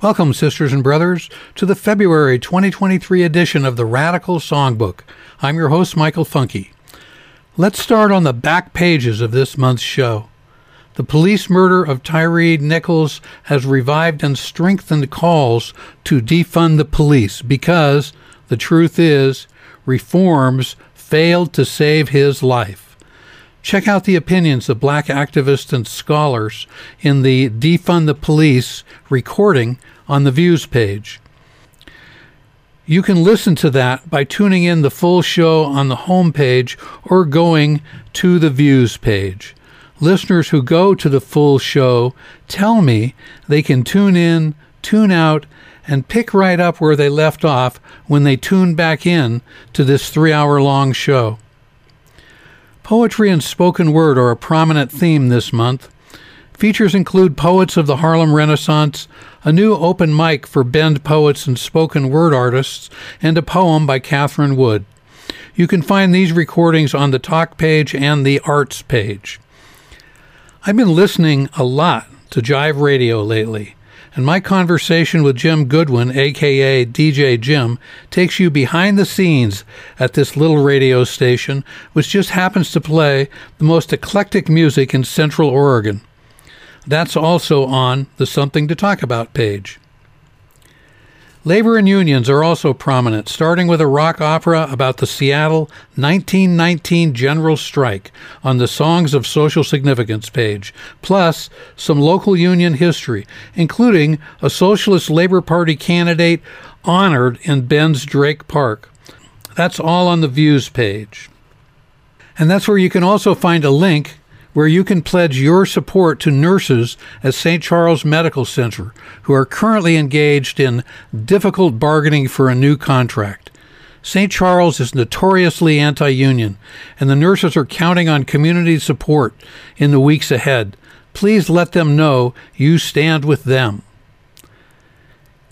Welcome, sisters and brothers, to the February 2023 edition of the Radical Songbook. I'm your host, Michael Funky. Let's start on the back pages of this month's show. The police murder of Tyre Nichols has revived and strengthened calls to defund the police because, the truth is, reforms failed to save his life. Check out the opinions of black activists and scholars in the Defund the Police recording on the Views page. You can listen to that by tuning in the full show on the home page or going to the Views page. Listeners who go to the full show tell me they can tune in, tune out, and pick right up where they left off when they tune back in to this three hour long show. Poetry and spoken word are a prominent theme this month. Features include poets of the Harlem Renaissance, a new open mic for Bend poets and spoken word artists, and a poem by Catherine Wood. You can find these recordings on the talk page and the arts page. I've been listening a lot to Jive Radio lately, and my conversation with Jim Goodwin, aka DJ Jim, takes you behind the scenes at this little radio station, which just happens to play the most eclectic music in Central Oregon. That's also on the Something to Talk About page. Labor and unions are also prominent, starting with a rock opera about the Seattle 1919 general strike on the Songs of Social Significance page, plus some local union history, including a Socialist Labor Party candidate honored in Bend's Drake Park. That's all on the Views page. And that's where you can also find a link where you can pledge your support to nurses at St. Charles Medical Center who are currently engaged in difficult bargaining for a new contract. St. Charles is notoriously anti union, and the nurses are counting on community support in the weeks ahead. Please let them know you stand with them.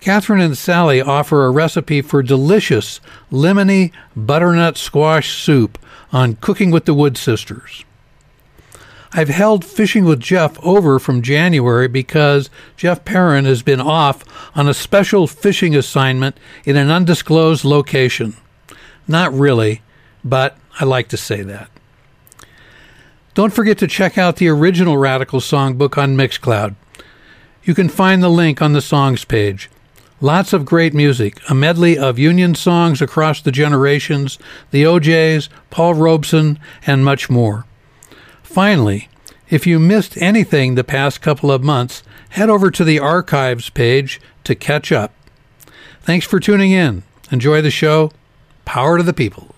Catherine and Sally offer a recipe for delicious lemony butternut squash soup on Cooking with the Wood Sisters. I've held Fishing with Jeff over from January because Jeff Perrin has been off on a special fishing assignment in an undisclosed location. Not really, but I like to say that. Don't forget to check out the original Radical Songbook on Mixcloud. You can find the link on the songs page. Lots of great music, a medley of Union songs across the generations, the O'Jays, Paul Robeson, and much more. Finally, if you missed anything the past couple of months, head over to the archives page to catch up. Thanks for tuning in. Enjoy the show. Power to the people.